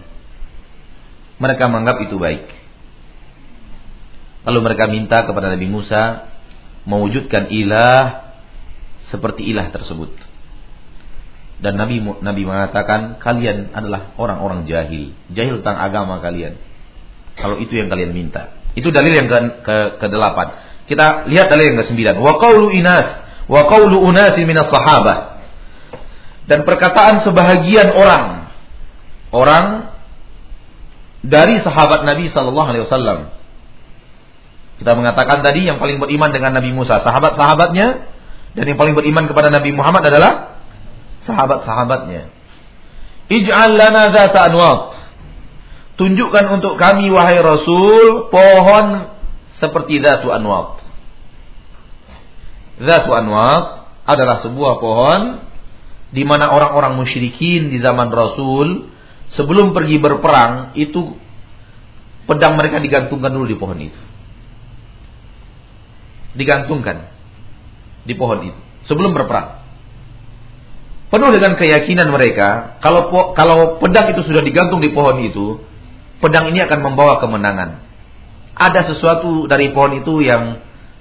mereka menganggap itu baik. Lalu mereka minta kepada Nabi Musa mewujudkan ilah seperti ilah tersebut. Dan Nabi Nabi mengatakan kalian adalah orang-orang jahil, jahil tentang agama kalian. Kalau itu yang kalian minta. Itu dalil yang ke, ke, ke delapan. Kita lihat dalil yang ke-9. Wa qawlu inas wa qawlu unasi minas sahabah. Dan perkataan sebahagian orang orang dari sahabat Nabi sallallahu alaihi wasallam. Kita mengatakan tadi yang paling beriman dengan Nabi Musa, sahabat-sahabatnya dan yang paling beriman kepada Nabi Muhammad adalah sahabat-sahabatnya. Ij'al lana dzata anwat. Tunjukkan untuk kami wahai Rasul pohon seperti Zatu Anwat. Zatu Anwat adalah sebuah pohon di mana orang-orang musyrikin di zaman Rasul sebelum pergi berperang itu pedang mereka digantungkan dulu di pohon itu. Digantungkan di pohon itu sebelum berperang. Penuh dengan keyakinan mereka, kalau kalau pedang itu sudah digantung di pohon itu, pedang ini akan membawa kemenangan ada sesuatu dari pohon itu yang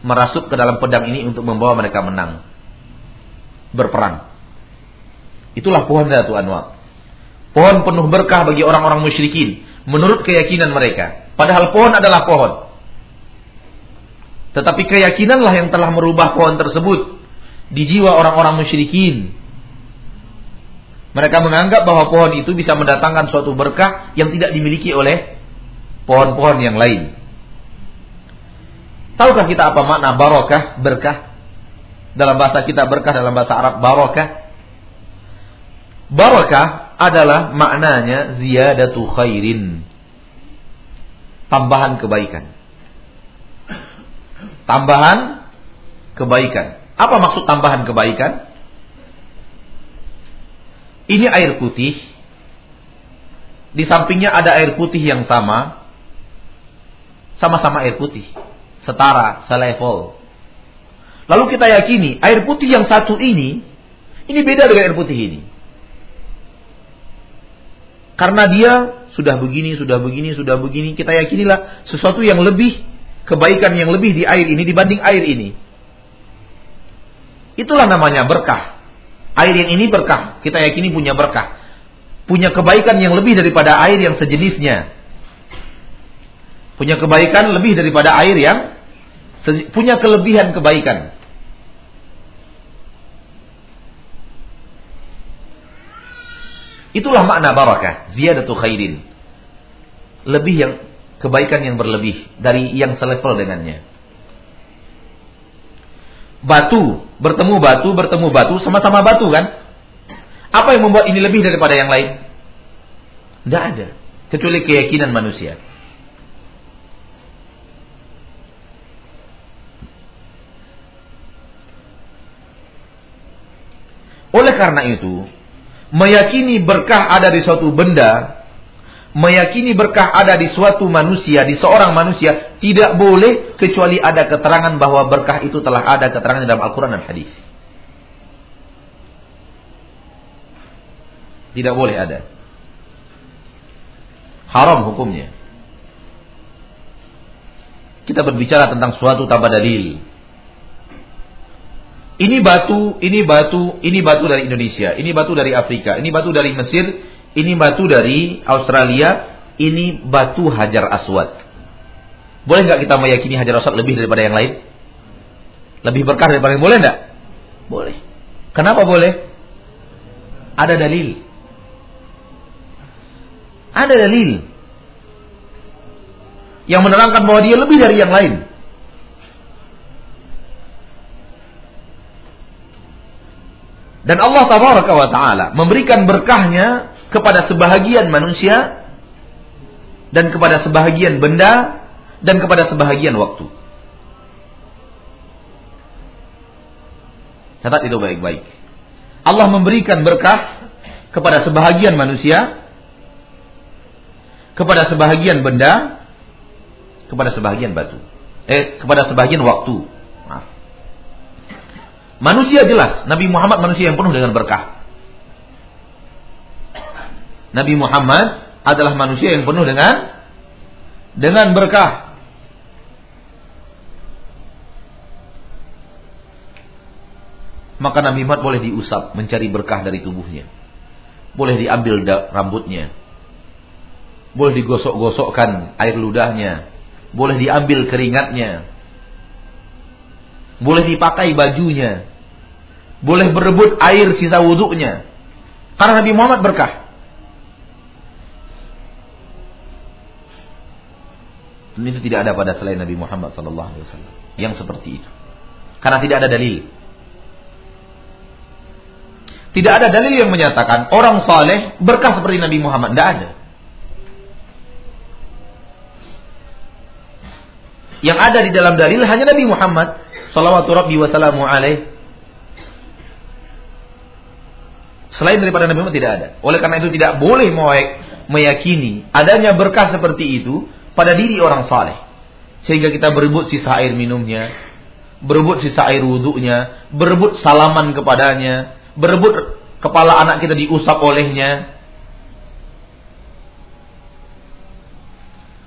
merasuk ke dalam pedang ini untuk membawa mereka menang. Berperang. Itulah pohon Datu Anwar. Pohon penuh berkah bagi orang-orang musyrikin. Menurut keyakinan mereka. Padahal pohon adalah pohon. Tetapi keyakinanlah yang telah merubah pohon tersebut. Di jiwa orang-orang musyrikin. Mereka menganggap bahwa pohon itu bisa mendatangkan suatu berkah yang tidak dimiliki oleh pohon-pohon yang lain. Tahukah kita apa makna barokah, berkah? Dalam bahasa kita berkah, dalam bahasa Arab barakah. Barakah adalah maknanya ziyadatu khairin. Tambahan kebaikan. Tambahan kebaikan. Apa maksud tambahan kebaikan? Ini air putih. Di sampingnya ada air putih yang sama. Sama-sama air putih. Setara, selevel. Lalu kita yakini air putih yang satu ini, ini beda dengan air putih ini. Karena dia sudah begini, sudah begini, sudah begini, kita yakinilah sesuatu yang lebih, kebaikan yang lebih di air ini dibanding air ini. Itulah namanya berkah. Air yang ini berkah, kita yakini punya berkah. Punya kebaikan yang lebih daripada air yang sejenisnya. Punya kebaikan lebih daripada air yang punya kelebihan kebaikan. Itulah makna barakah, ziyadatu khairin. Lebih yang kebaikan yang berlebih dari yang selevel dengannya. Batu, bertemu batu, bertemu batu, sama-sama batu kan? Apa yang membuat ini lebih daripada yang lain? Tidak ada. Kecuali keyakinan manusia. Oleh karena itu, meyakini berkah ada di suatu benda, meyakini berkah ada di suatu manusia, di seorang manusia, tidak boleh kecuali ada keterangan bahwa berkah itu telah ada keterangan dalam Al-Quran dan Hadis. Tidak boleh ada. Haram hukumnya. Kita berbicara tentang suatu tanpa dalil. Ini batu, ini batu, ini batu dari Indonesia, ini batu dari Afrika, ini batu dari Mesir, ini batu dari Australia, ini batu Hajar Aswad. Boleh nggak kita meyakini Hajar Aswad lebih daripada yang lain? Lebih berkah daripada yang boleh nggak? Boleh. Kenapa boleh? Ada dalil. Ada dalil yang menerangkan bahwa dia lebih dari yang lain. Dan Allah tabaraka wa taala memberikan berkahnya kepada sebahagian manusia dan kepada sebahagian benda dan kepada sebahagian waktu. Catat itu baik-baik. Allah memberikan berkah kepada sebahagian manusia, kepada sebahagian benda, kepada sebahagian batu. Eh, kepada sebahagian waktu. Manusia jelas, Nabi Muhammad manusia yang penuh dengan berkah. Nabi Muhammad adalah manusia yang penuh dengan dengan berkah. Maka Nabi Muhammad boleh diusap mencari berkah dari tubuhnya. Boleh diambil rambutnya. Boleh digosok-gosokkan air ludahnya. Boleh diambil keringatnya boleh dipakai bajunya. Boleh berebut air sisa wudhunya. Karena Nabi Muhammad berkah. Dan itu tidak ada pada selain Nabi Muhammad sallallahu alaihi wasallam yang seperti itu. Karena tidak ada dalil. Tidak ada dalil yang menyatakan orang saleh berkah seperti Nabi Muhammad. Tidak ada. Yang ada di dalam dalil hanya Nabi Muhammad Salawatu Rabbi wa salamu alaih. Selain daripada Nabi Muhammad tidak ada. Oleh karena itu tidak boleh meyakini adanya berkah seperti itu pada diri orang saleh. Sehingga kita berebut sisa air minumnya, berebut sisa air wudhunya, berebut salaman kepadanya, berebut kepala anak kita diusap olehnya,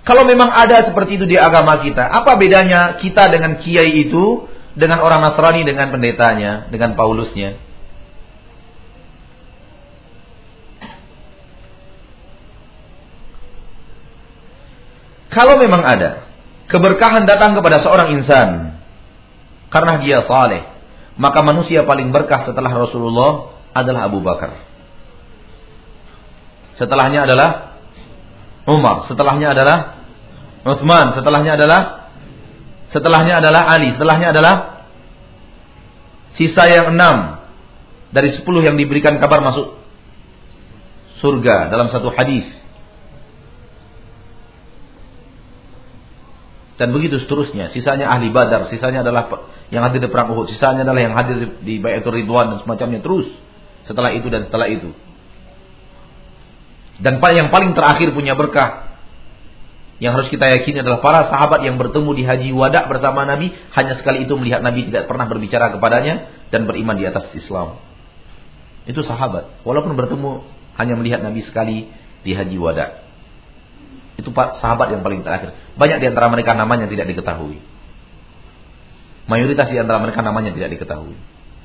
Kalau memang ada seperti itu di agama kita, apa bedanya kita dengan kiai itu dengan orang Nasrani dengan pendetanya, dengan Paulusnya. Kalau memang ada keberkahan datang kepada seorang insan karena dia saleh, maka manusia paling berkah setelah Rasulullah adalah Abu Bakar. Setelahnya adalah Umar, setelahnya adalah Uthman, setelahnya adalah Setelahnya adalah Ali, setelahnya adalah Sisa yang enam dari sepuluh yang diberikan kabar masuk surga dalam satu hadis. Dan begitu seterusnya. Sisanya ahli badar. Sisanya adalah yang hadir di perang Uhud. Sisanya adalah yang hadir di Bayatul Ridwan dan semacamnya. Terus. Setelah itu dan setelah itu. Dan yang paling terakhir punya berkah. Yang harus kita yakini adalah para sahabat yang bertemu di haji wadah bersama Nabi. Hanya sekali itu melihat Nabi tidak pernah berbicara kepadanya. Dan beriman di atas Islam. Itu sahabat. Walaupun bertemu hanya melihat Nabi sekali di haji wadah. Itu sahabat yang paling terakhir. Banyak di antara mereka namanya tidak diketahui. Mayoritas di antara mereka namanya tidak diketahui.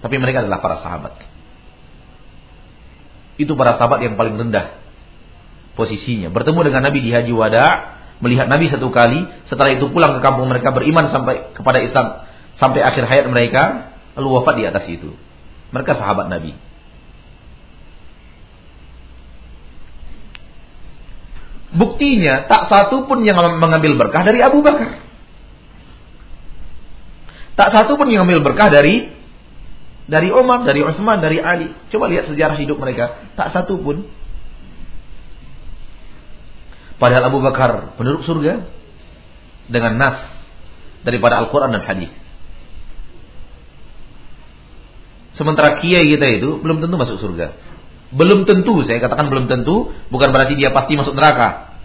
Tapi mereka adalah para sahabat. Itu para sahabat yang paling rendah posisinya. Bertemu dengan Nabi di Haji Wada, melihat Nabi satu kali, setelah itu pulang ke kampung mereka beriman sampai kepada Islam sampai akhir hayat mereka, lalu wafat di atas itu. Mereka sahabat Nabi. Buktinya tak satu pun yang mengambil berkah dari Abu Bakar. Tak satu pun yang mengambil berkah dari dari Umar, dari Utsman, dari Ali. Coba lihat sejarah hidup mereka. Tak satu pun. Padahal Abu Bakar penduduk surga dengan nas daripada Al-Quran dan hadis. Sementara kiai kita itu belum tentu masuk surga. Belum tentu, saya katakan belum tentu, bukan berarti dia pasti masuk neraka.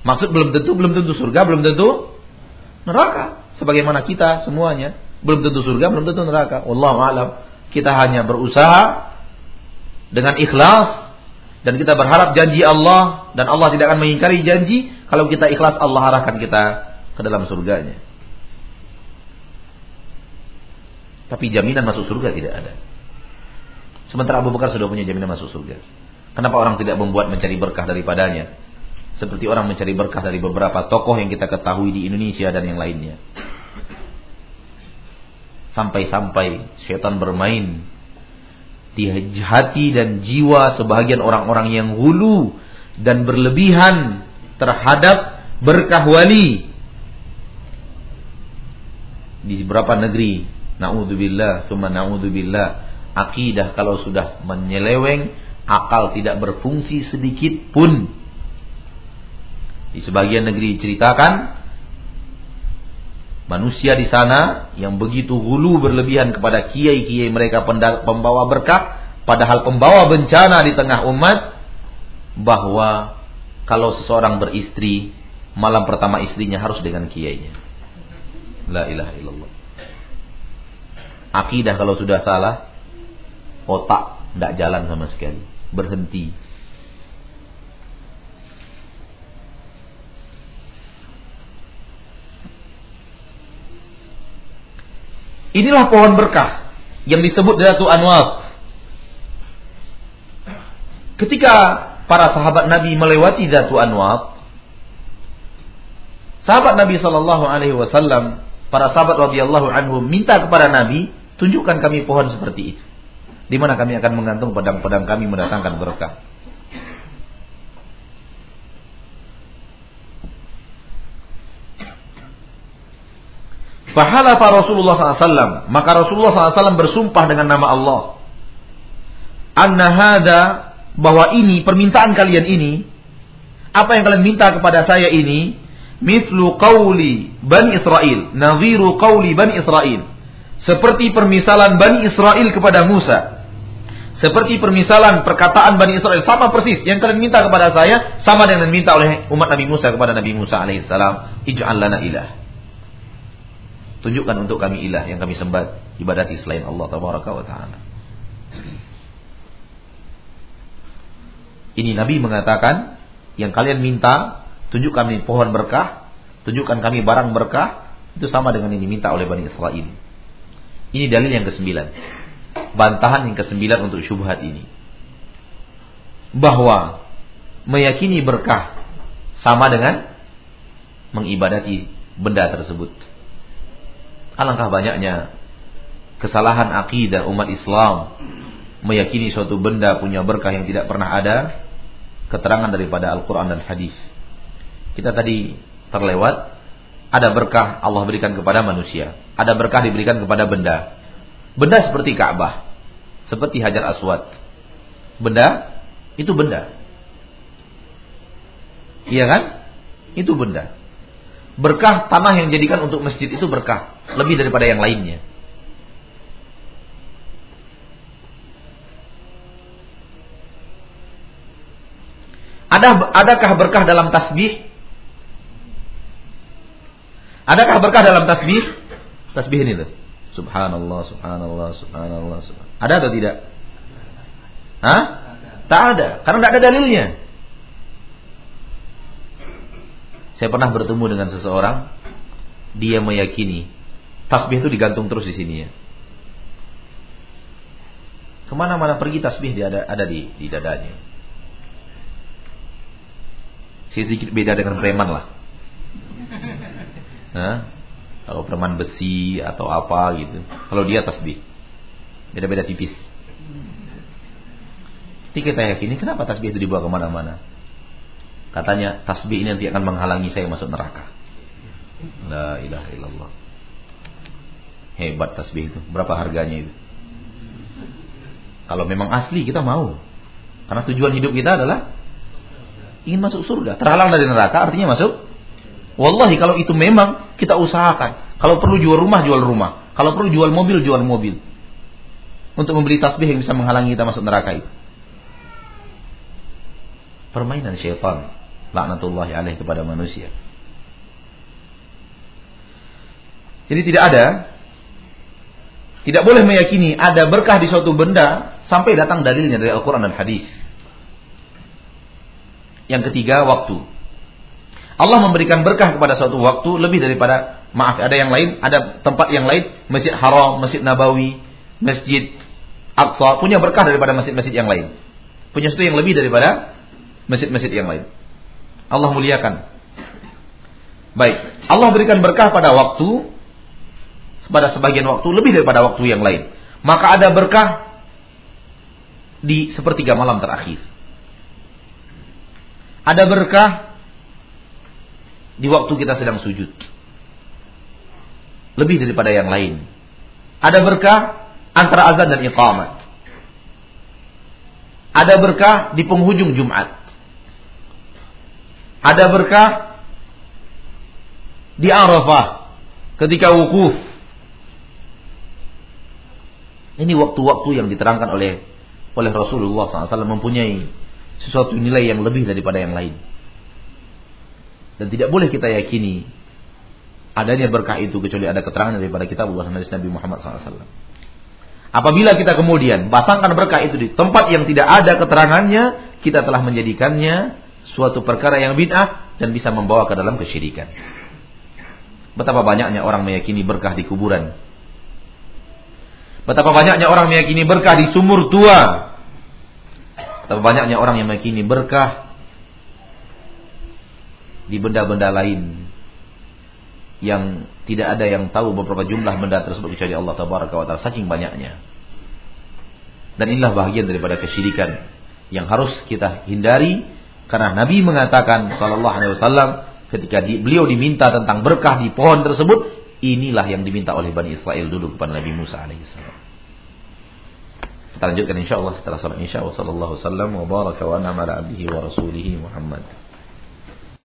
Maksud belum tentu, belum tentu surga, belum tentu neraka. Sebagaimana kita semuanya, belum tentu surga, belum tentu neraka. Wallahu alam. Kita hanya berusaha dengan ikhlas dan kita berharap janji Allah dan Allah tidak akan mengingkari janji kalau kita ikhlas Allah arahkan kita ke dalam surganya. Tapi jaminan masuk surga tidak ada. Sementara Abu Bakar sudah punya jaminan masuk surga. Kenapa orang tidak membuat mencari berkah daripadanya? Seperti orang mencari berkah dari beberapa tokoh yang kita ketahui di Indonesia dan yang lainnya. Sampai-sampai setan bermain di hati dan jiwa sebagian orang-orang yang hulu dan berlebihan terhadap berkah wali di beberapa negeri. Naudzubillah, summa naudzubillah akidah kalau sudah menyeleweng, akal tidak berfungsi sedikit pun. Di sebagian negeri diceritakan manusia di sana yang begitu hulu berlebihan kepada kiai-kiai mereka pembawa berkah, padahal pembawa bencana di tengah umat bahwa kalau seseorang beristri malam pertama istrinya harus dengan kiainya. La ilaha illallah. Akidah kalau sudah salah otak tidak jalan sama sekali, berhenti. Inilah pohon berkah yang disebut Datu Anwar. Ketika para sahabat Nabi melewati Datu Anwar, sahabat Nabi Shallallahu Alaihi Wasallam, para sahabat radhiyallahu anhu minta kepada Nabi, tunjukkan kami pohon seperti itu. Di mana kami akan menggantung pedang-pedang kami mendatangkan berkah. Fahala Rasulullah SAW. Maka Rasulullah SAW bersumpah dengan nama Allah. Anna hada bahwa ini permintaan kalian ini apa yang kalian minta kepada saya ini mithlu qawli Bani Israel nadhiru qawli Bani Israel seperti permisalan Bani Israel kepada Musa. Seperti permisalan perkataan Bani Israel sama persis yang kalian minta kepada saya sama dengan minta oleh umat Nabi Musa kepada Nabi Musa alaihissalam, ij'al lana ilah. Tunjukkan untuk kami ilah yang kami sembah ibadati selain Allah tabaraka wa taala. Ini Nabi mengatakan yang kalian minta tunjuk kami pohon berkah, tunjukkan kami barang berkah, itu sama dengan ini minta oleh Bani Israel. Ini dalil yang kesembilan. Bantahan yang kesembilan untuk syubhat ini. Bahwa meyakini berkah sama dengan mengibadati benda tersebut. Alangkah banyaknya kesalahan akidah umat Islam meyakini suatu benda punya berkah yang tidak pernah ada keterangan daripada Al-Quran dan Hadis. Kita tadi terlewat ada berkah Allah berikan kepada manusia. Ada berkah diberikan kepada benda. Benda seperti Ka'bah, seperti Hajar Aswad. Benda itu benda. Iya kan? Itu benda. Berkah tanah yang dijadikan untuk masjid itu berkah, lebih daripada yang lainnya. Ada adakah berkah dalam tasbih? Adakah berkah dalam tasbih? Tasbih ini tuh. Subhanallah, subhanallah, subhanallah, subhanallah. Ada atau tidak? Hah? Tak ada, karena tidak ada dalilnya. Saya pernah bertemu dengan seseorang, dia meyakini tasbih itu digantung terus di sini ya. Ke mana-mana pergi tasbih dia ada, ada di, di dadanya. Sedikit beda dengan preman lah. Nah, kalau preman besi atau apa gitu. Kalau dia tasbih. Beda-beda tipis. Jadi kita yakini kenapa tasbih itu dibawa ke mana-mana. Katanya tasbih ini nanti akan menghalangi saya masuk neraka. La ilaha illallah. Hebat tasbih itu. Berapa harganya itu? Kalau memang asli kita mau. Karena tujuan hidup kita adalah ingin masuk surga. Terhalang dari neraka artinya masuk. Wallahi kalau itu memang kita usahakan. Kalau perlu jual rumah, jual rumah. Kalau perlu jual mobil, jual mobil. Untuk membeli tasbih yang bisa menghalangi kita masuk neraka itu. Permainan syaitan laknatullahi alaih kepada manusia. Jadi tidak ada tidak boleh meyakini ada berkah di suatu benda sampai datang dalilnya dari Al-Quran dan Hadis. Yang ketiga, waktu. Allah memberikan berkah kepada suatu waktu lebih daripada maaf ada yang lain, ada tempat yang lain, Masjid Haram, Masjid Nabawi, Masjid Aqsa punya berkah daripada masjid-masjid yang lain. Punya sesuatu yang lebih daripada masjid-masjid yang lain. Allah muliakan. Baik, Allah berikan berkah pada waktu pada sebagian waktu lebih daripada waktu yang lain. Maka ada berkah di sepertiga malam terakhir. Ada berkah di waktu kita sedang sujud. Lebih daripada yang lain. Ada berkah antara azan dan iqamat. Ada berkah di penghujung Jumat. Ada berkah di Arafah ketika wukuf. Ini waktu-waktu yang diterangkan oleh oleh Rasulullah SAW mempunyai sesuatu nilai yang lebih daripada yang lain. Dan tidak boleh kita yakini adanya berkah itu kecuali ada keterangan daripada kitab Allah dan Nabi Muhammad SAW. Apabila kita kemudian pasangkan berkah itu di tempat yang tidak ada keterangannya, kita telah menjadikannya suatu perkara yang bid'ah dan bisa membawa ke dalam kesyirikan. Betapa banyaknya orang meyakini berkah di kuburan. Betapa banyaknya orang meyakini berkah di sumur tua. Betapa banyaknya orang yang meyakini berkah di benda-benda lain yang tidak ada yang tahu beberapa jumlah benda tersebut kecuali Allah tabaraka wa taala saking banyaknya. Dan inilah bagian daripada kesyirikan yang harus kita hindari karena Nabi mengatakan sallallahu alaihi wasallam ketika di, beliau diminta tentang berkah di pohon tersebut, inilah yang diminta oleh Bani Israel dulu kepada Nabi Musa alaihissalam. Kita lanjutkan insyaallah setelah salat isya wa sallallahu wasallam wa baraka wa ala abdihi wa rasulihi Muhammad.